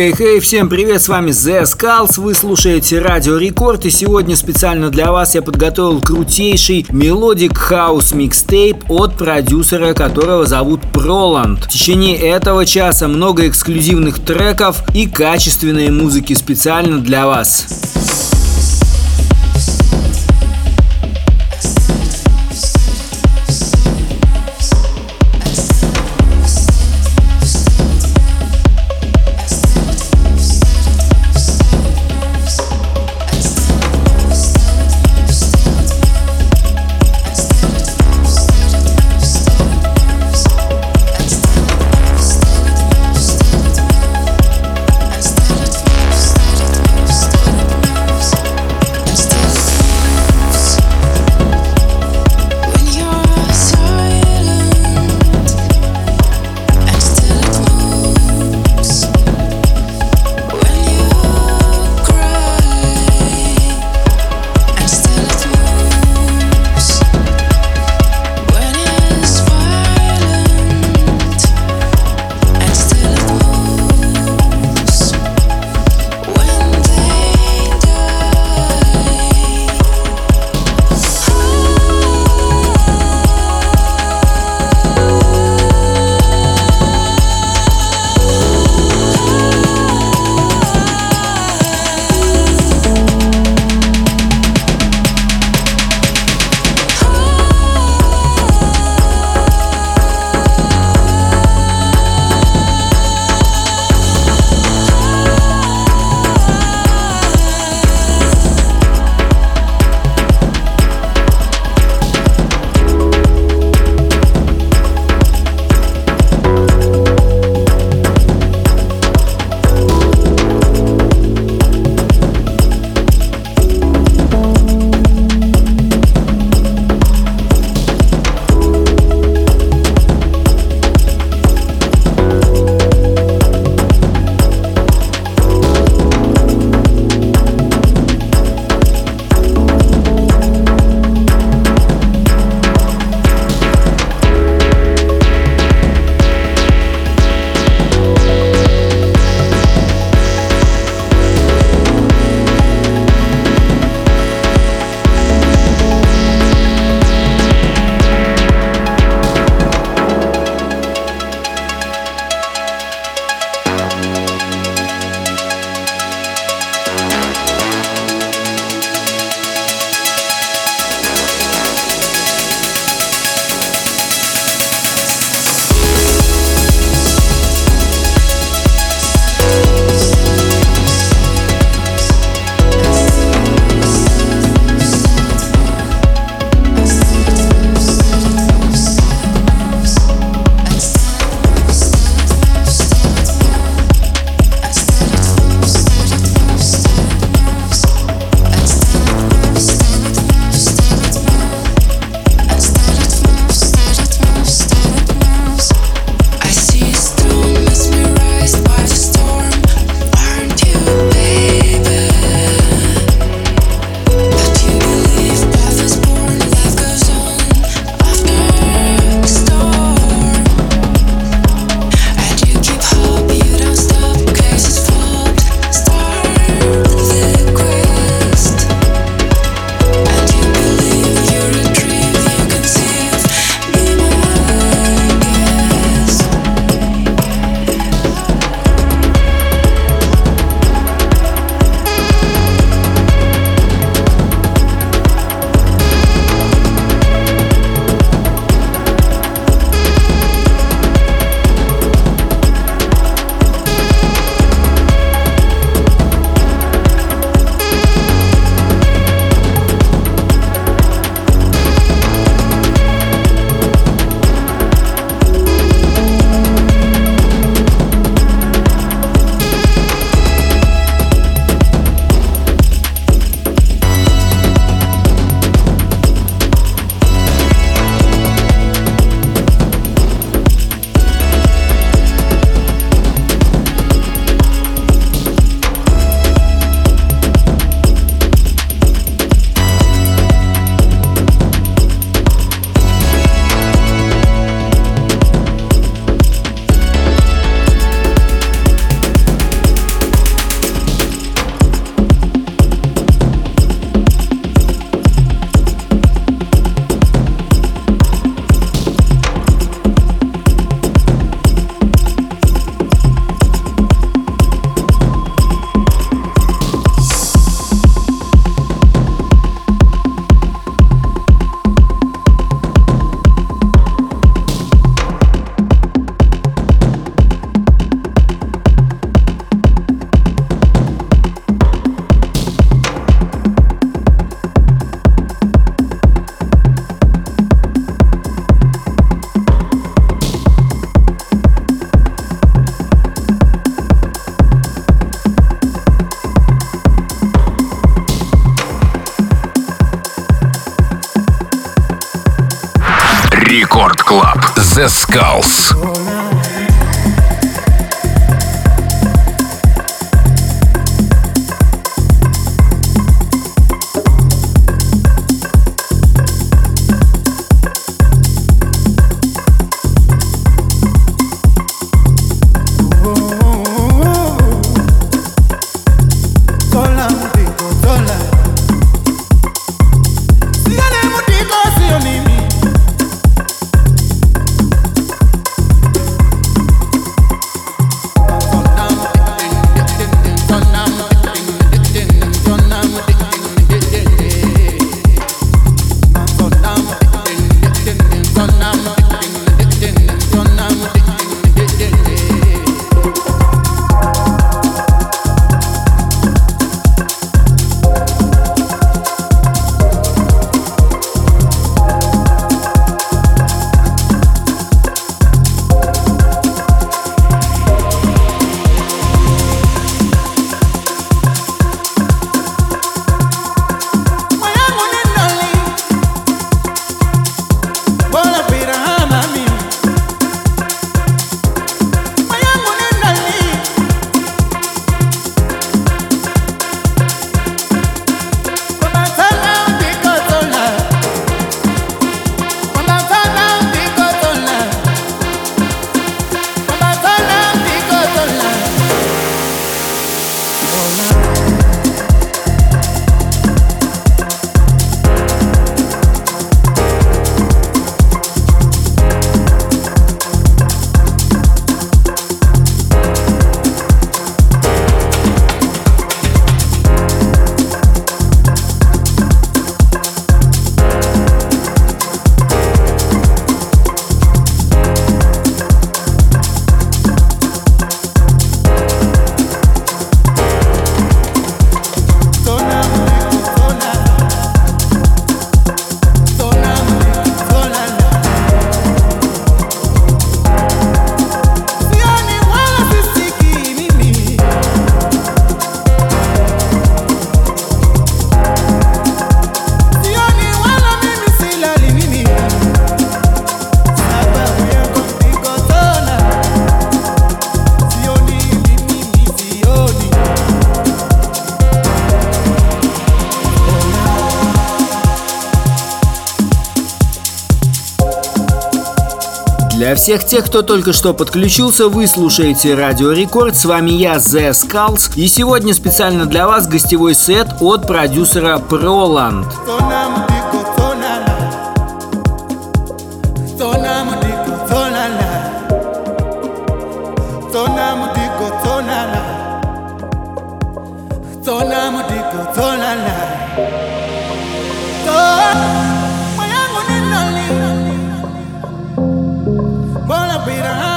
Хей-хей, всем привет, с вами The Skulls, вы слушаете Радио Рекорд, и сегодня специально для вас я подготовил крутейший melodic house микстейп от продюсера, которого зовут Проланд. В течение этого часа много эксклюзивных треков и качественной музыки специально для вас. Skulls. всех тех, кто только что подключился, вы слушаете Радио Рекорд, с вами я, The Skulls, и сегодня специально для вас гостевой сет от продюсера Проланд. Tona. be the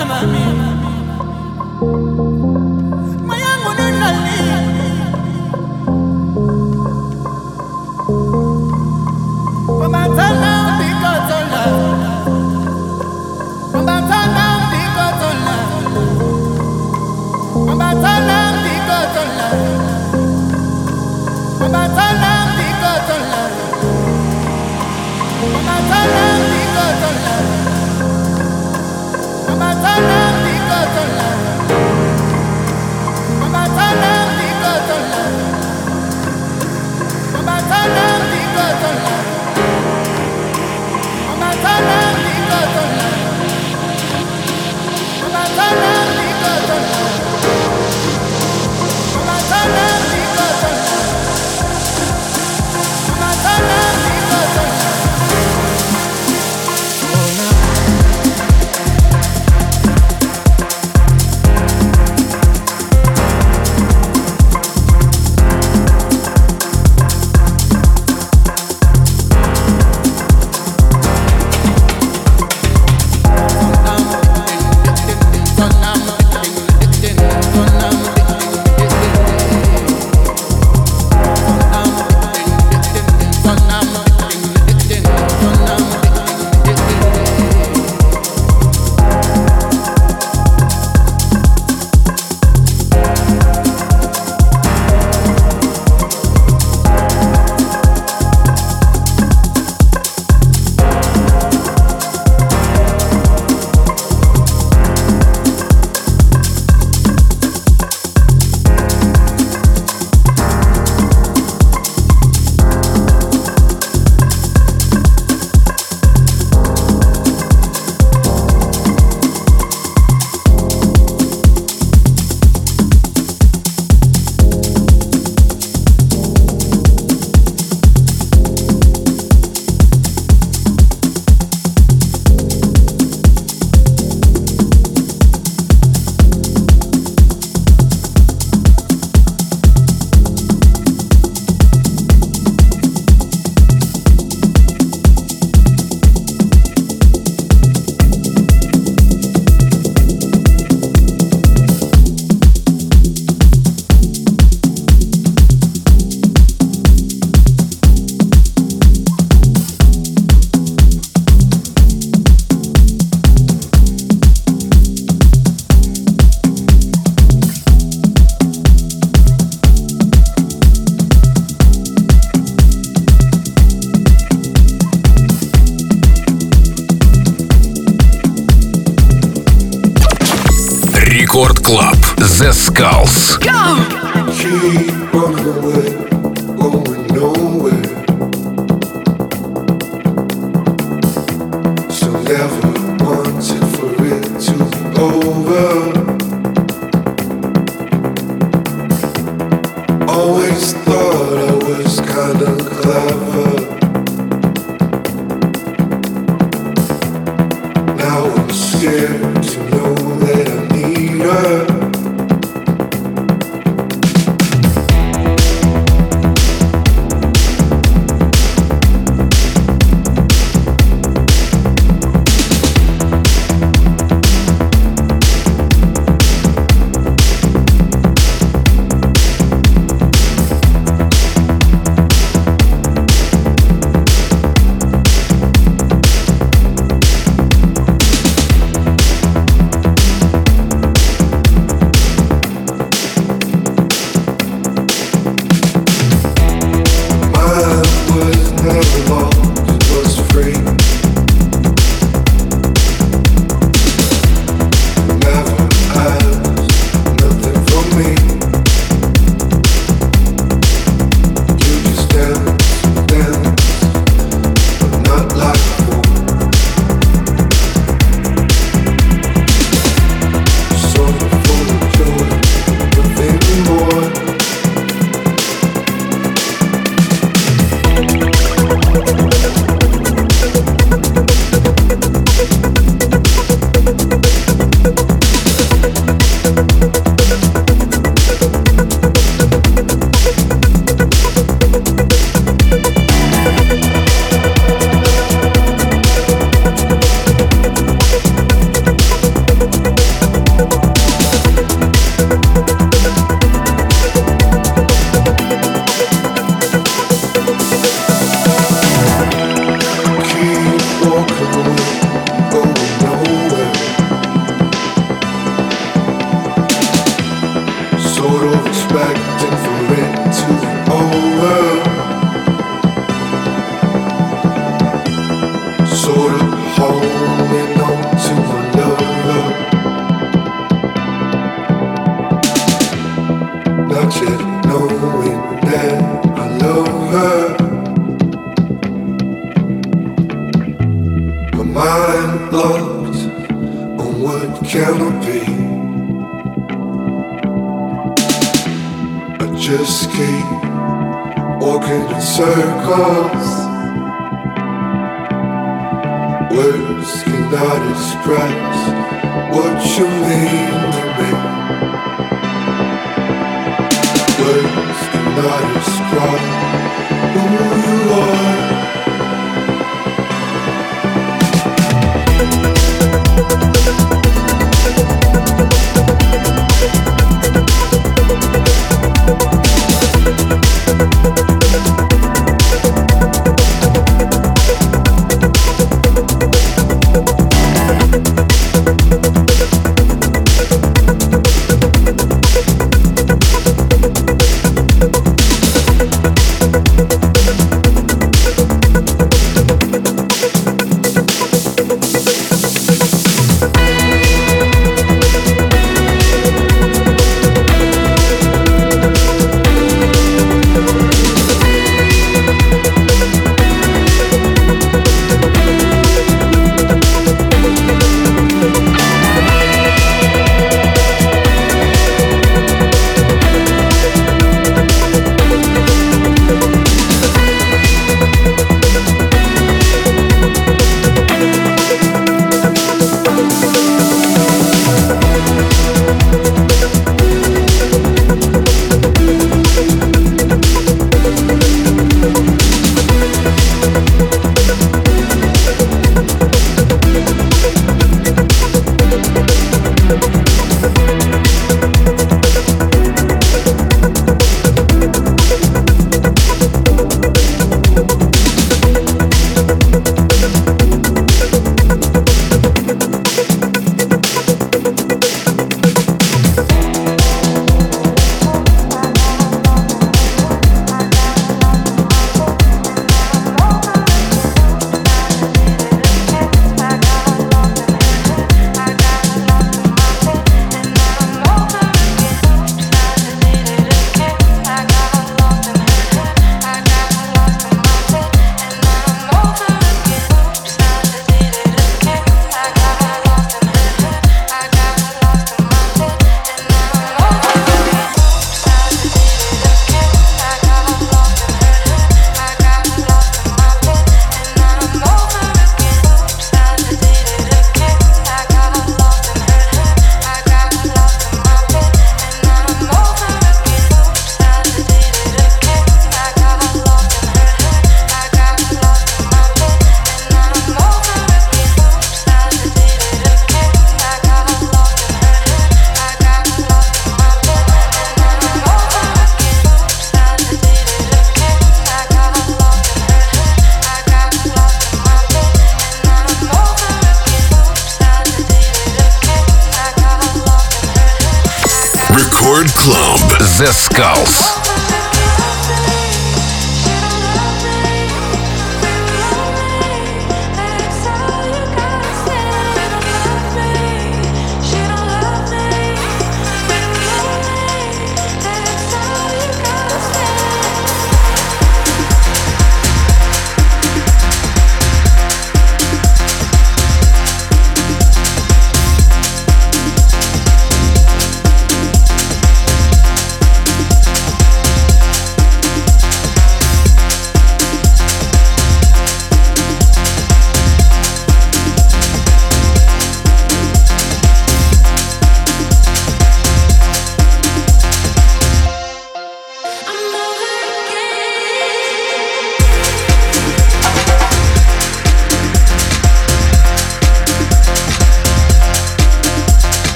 Words cannot describe.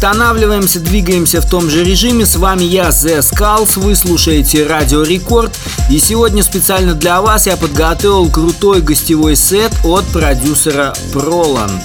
Останавливаемся, двигаемся в том же режиме. С вами я, The Skulls, вы слушаете Радио Рекорд. И сегодня специально для вас я подготовил крутой гостевой сет от продюсера Проланд.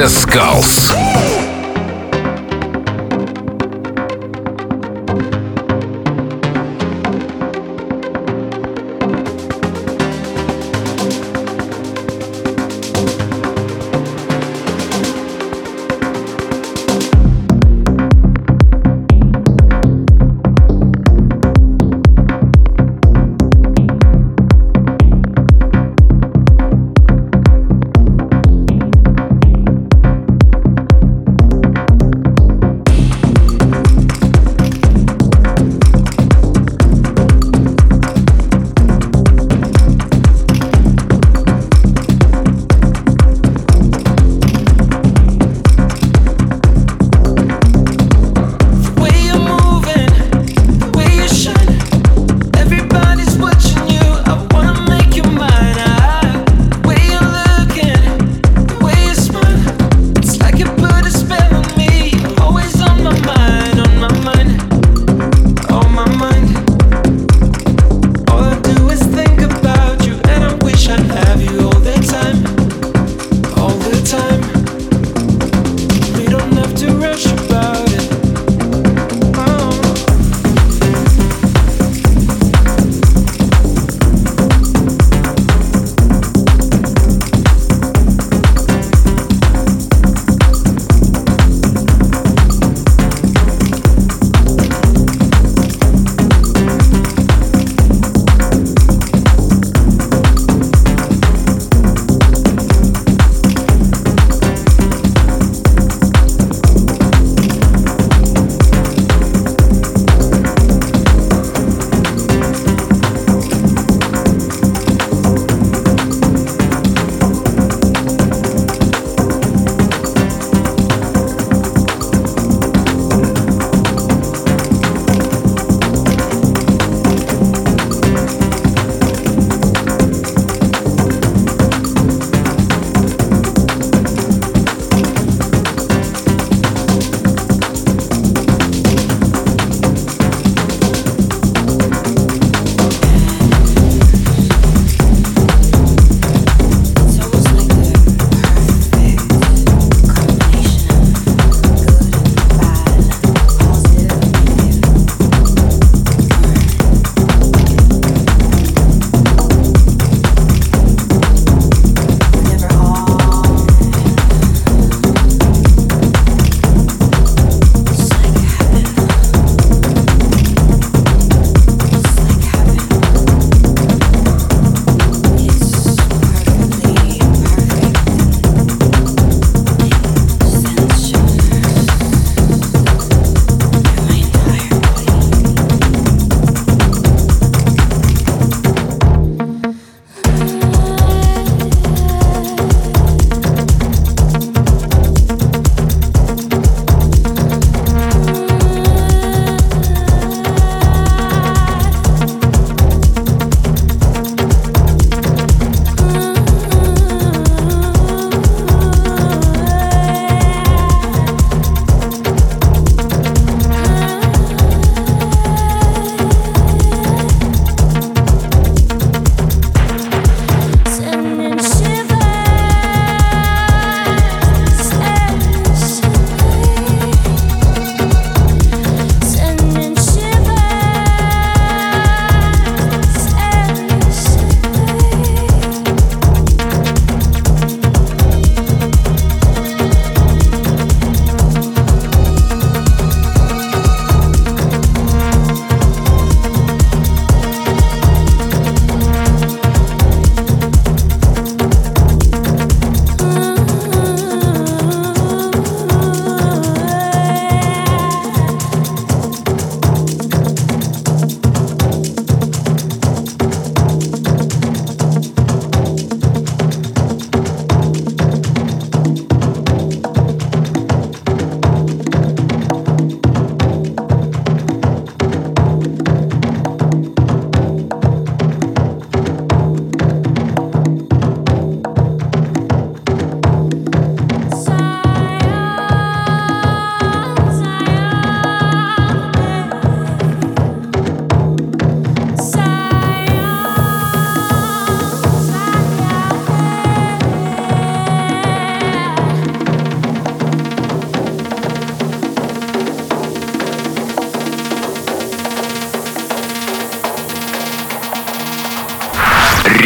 The Skulls.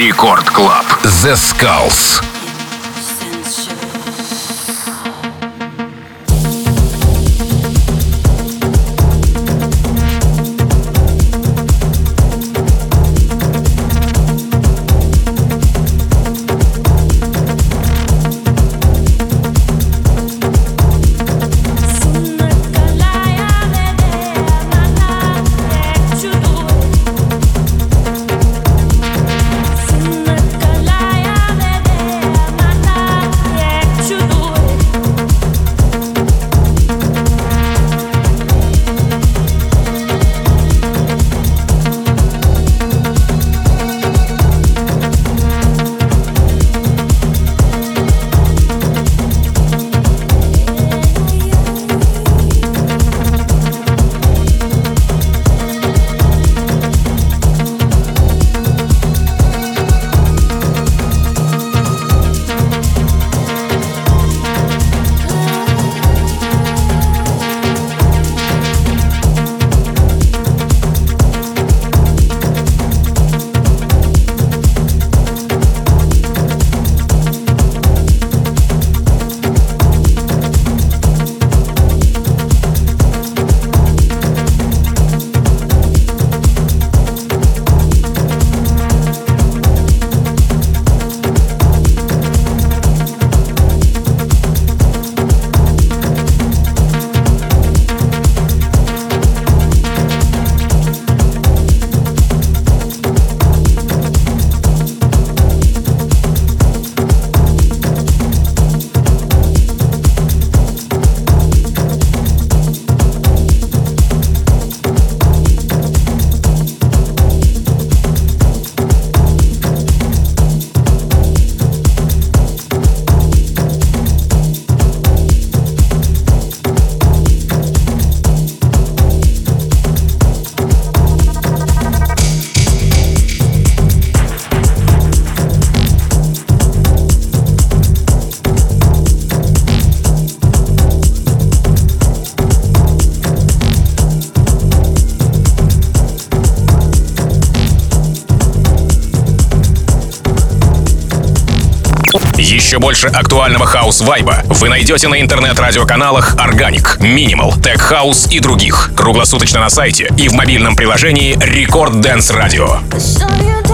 Рекорд Клаб. The Skulls. Еще больше актуального хаус-вайба вы найдете на интернет-радиоканалах Organic, Minimal, Tech House и других. Круглосуточно на сайте и в мобильном приложении Record Dance Radio.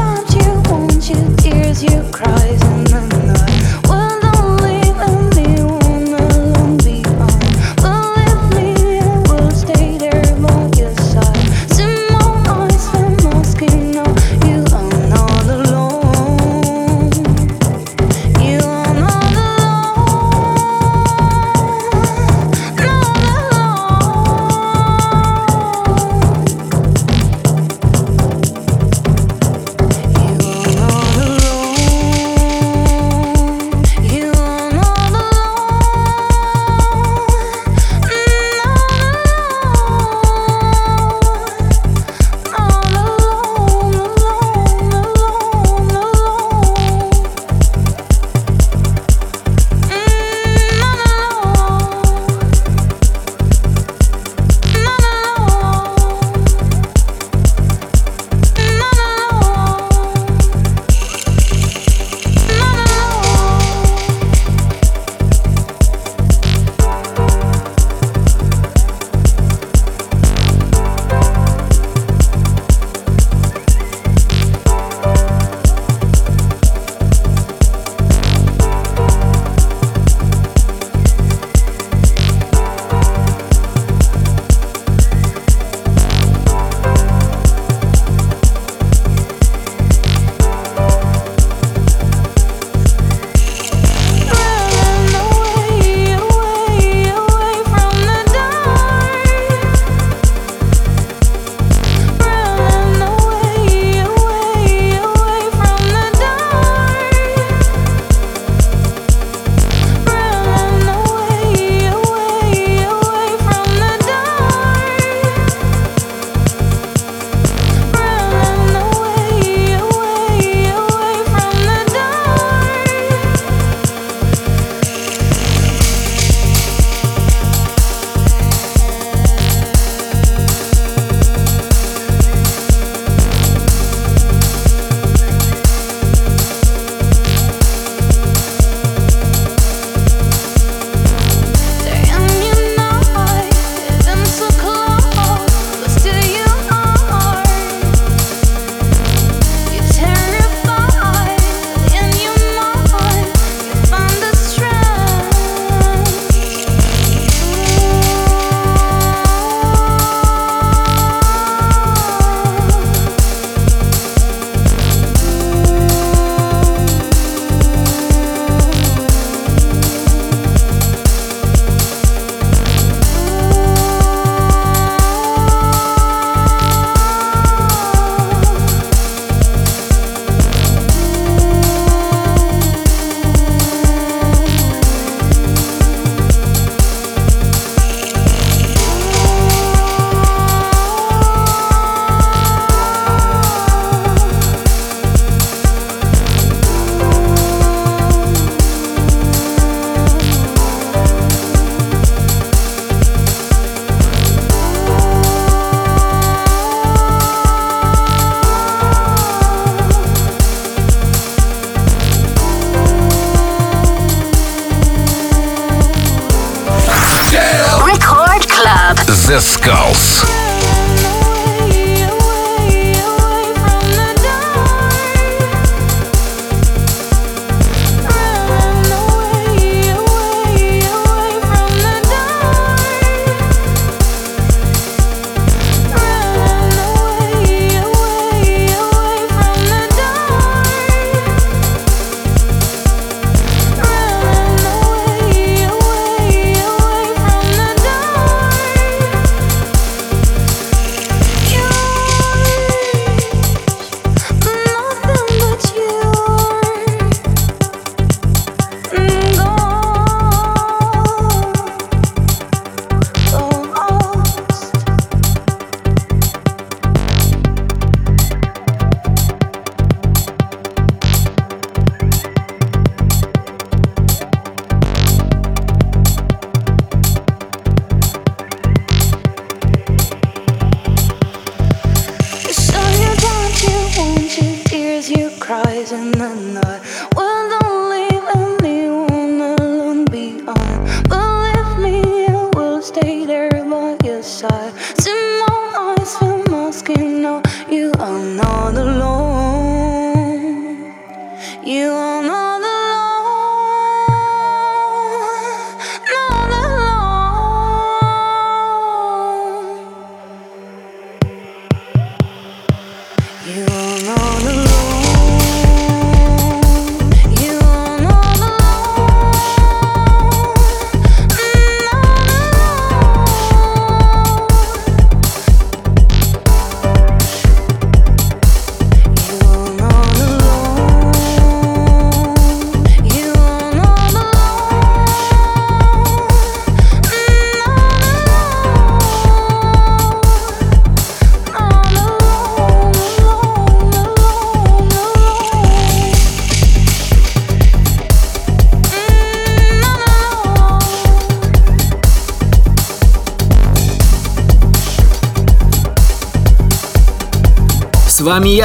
in the night.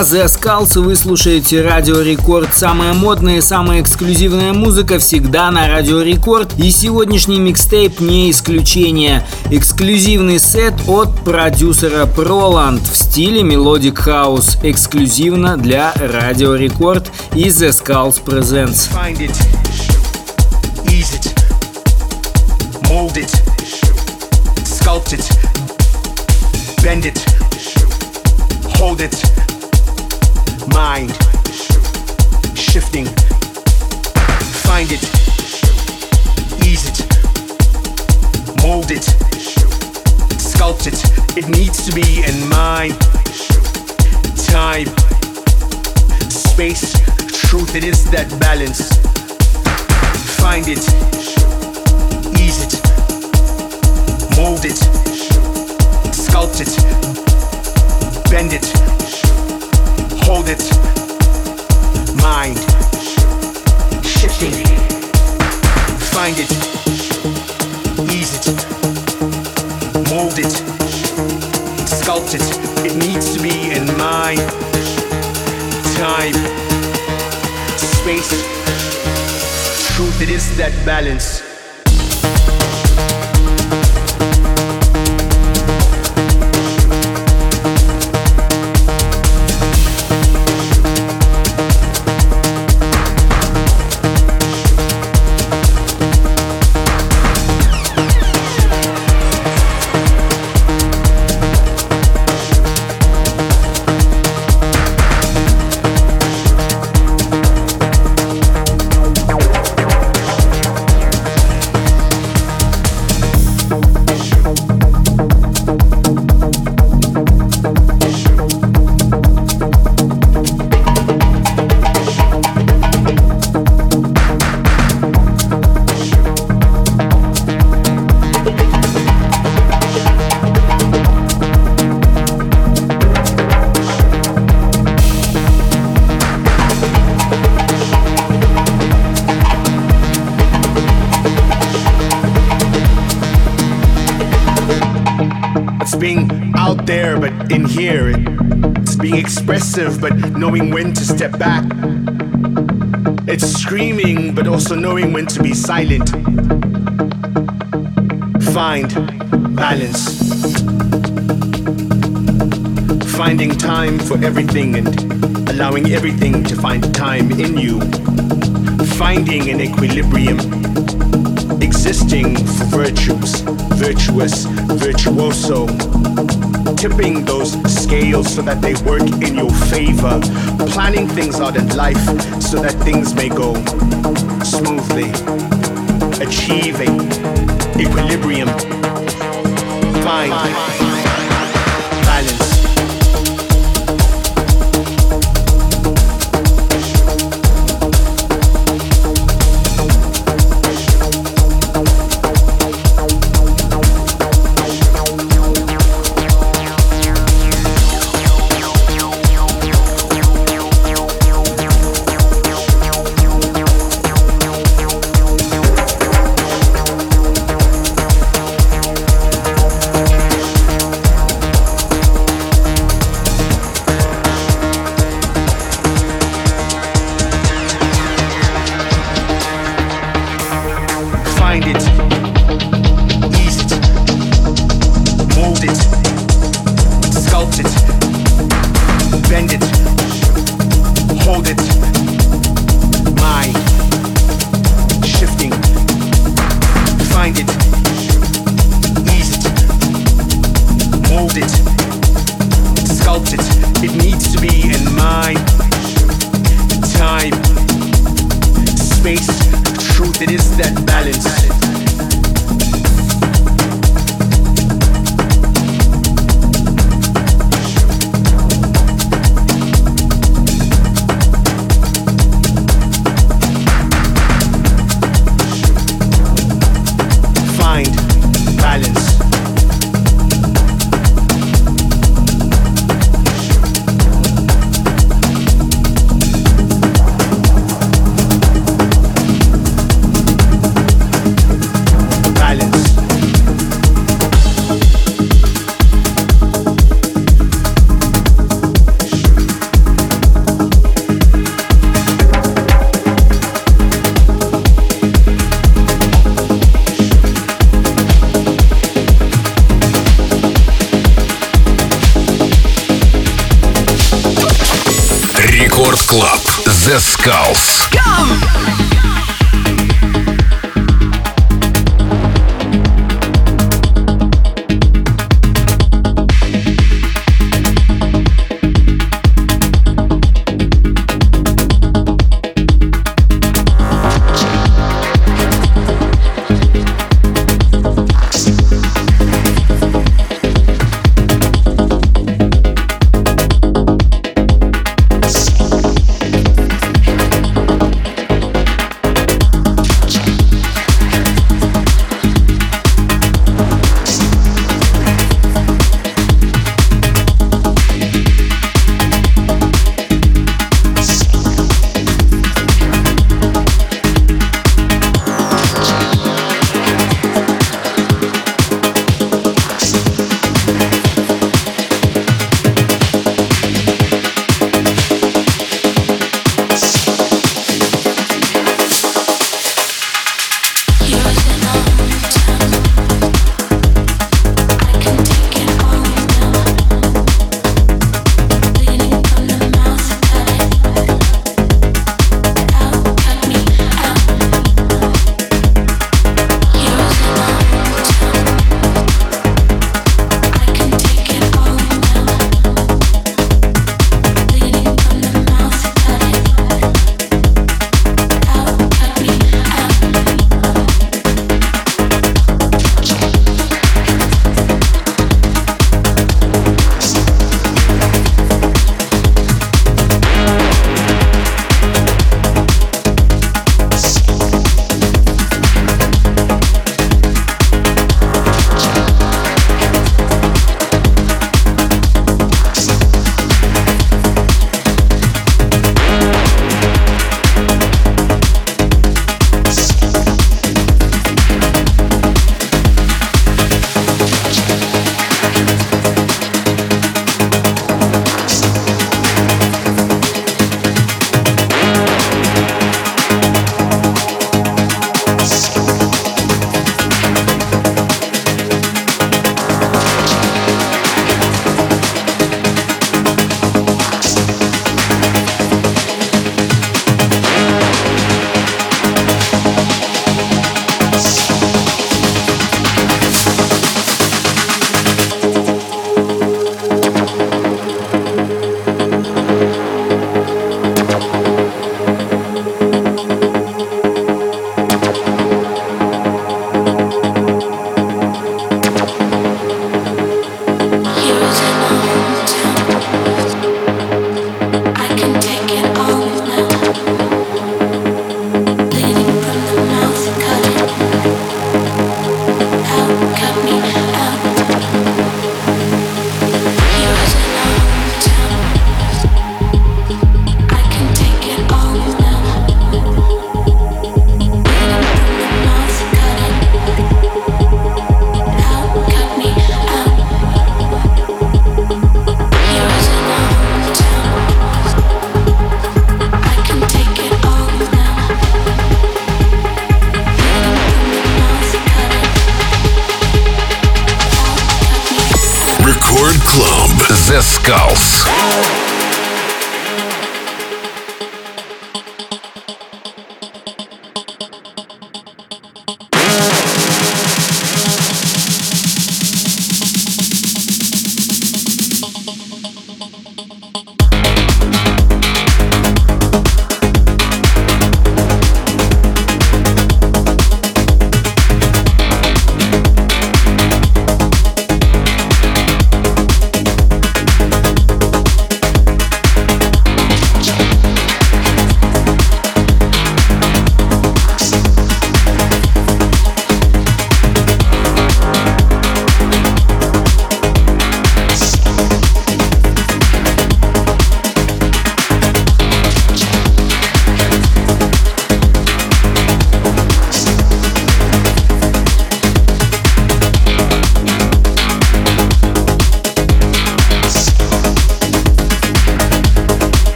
Я, The Skulls, вы слушаете Радио Рекорд. Самая модная и самая эксклюзивная музыка всегда на Радио Рекорд. И сегодняшний микстейп не исключение. Эксклюзивный сет от продюсера Проланд в стиле Melodic House. Эксклюзивно для Радио Рекорд и The Skulls Presents. Hold it. Mind shifting. Find it, ease it, mold it, sculpt it. It needs to be in mind, time, space, truth. It is that balance. Find it, ease it, mold it, sculpt it, bend it hold it. Mind shifting. Find it. Ease it. Mold it. Sculpt it. It needs to be in mind. Time. Space. Truth. It is that balance. It's being expressive, but knowing when to step back. It's screaming, but also knowing when to be silent. Find balance. Finding time for everything and allowing everything to find time in you. Finding an equilibrium. Existing for virtues, virtuous, virtuoso tipping those scales so that they work in your favor, planning things out in life so that things may go smoothly, achieving equilibrium. Fine.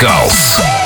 Musicals.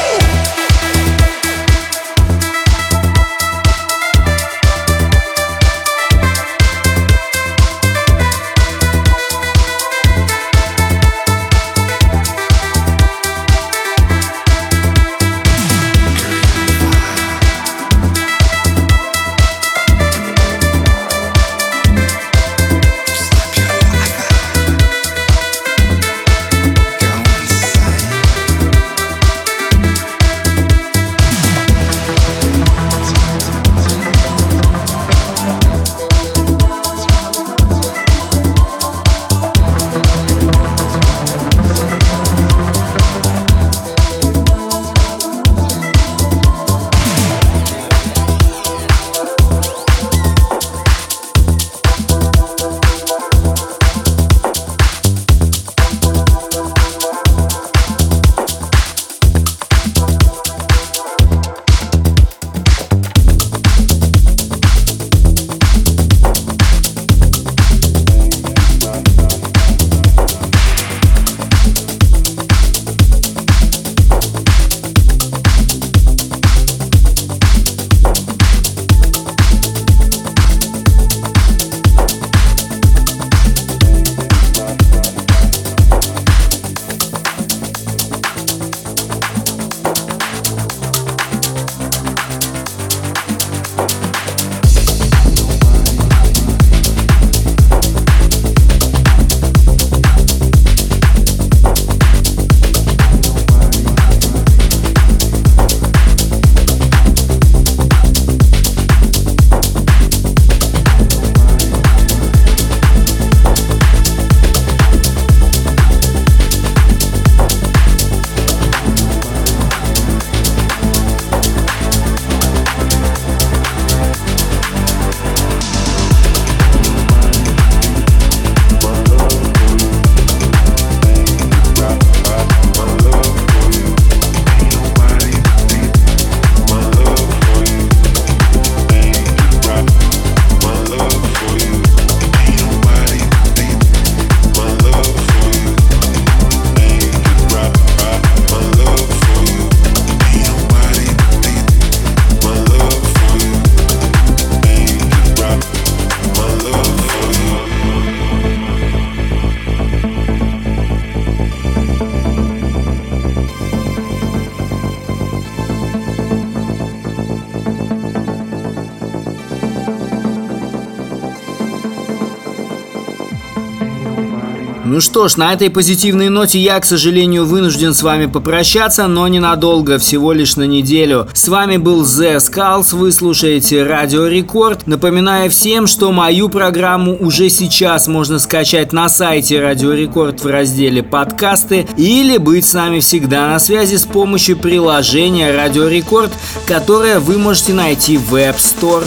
Что ж, на этой позитивной ноте я, к сожалению, вынужден с вами попрощаться, но ненадолго, всего лишь на неделю. С вами был The Skulls, вы слушаете Радио Рекорд. Напоминаю всем, что мою программу уже сейчас можно скачать на сайте Радио Рекорд в разделе «Подкасты» или быть с нами всегда на связи с помощью приложения Радио Рекорд, которое вы можете найти в App Store.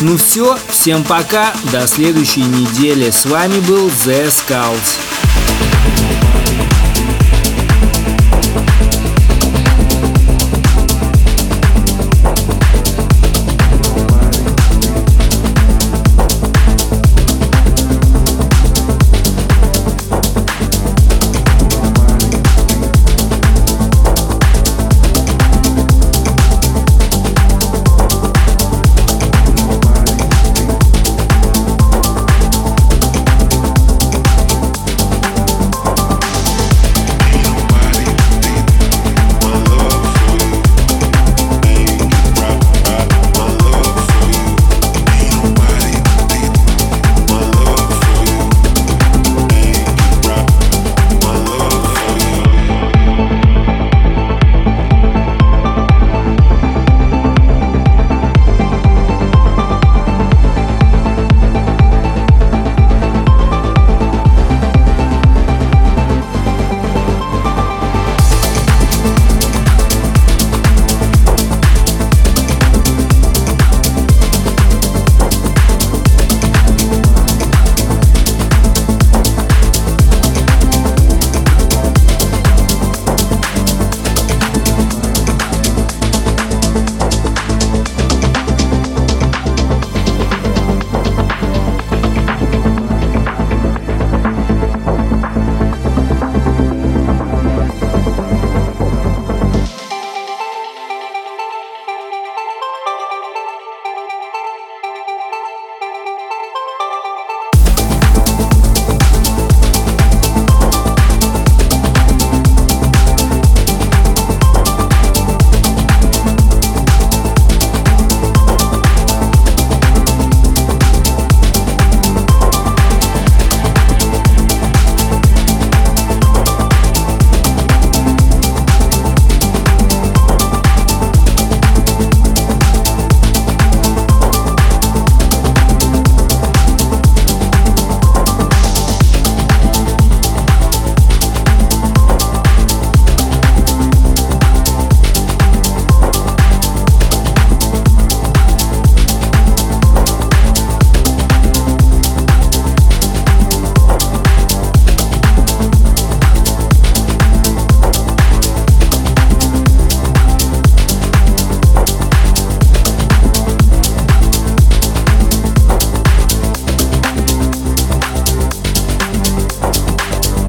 Ну все, всем пока, до следующей недели. С вами был The Skulls.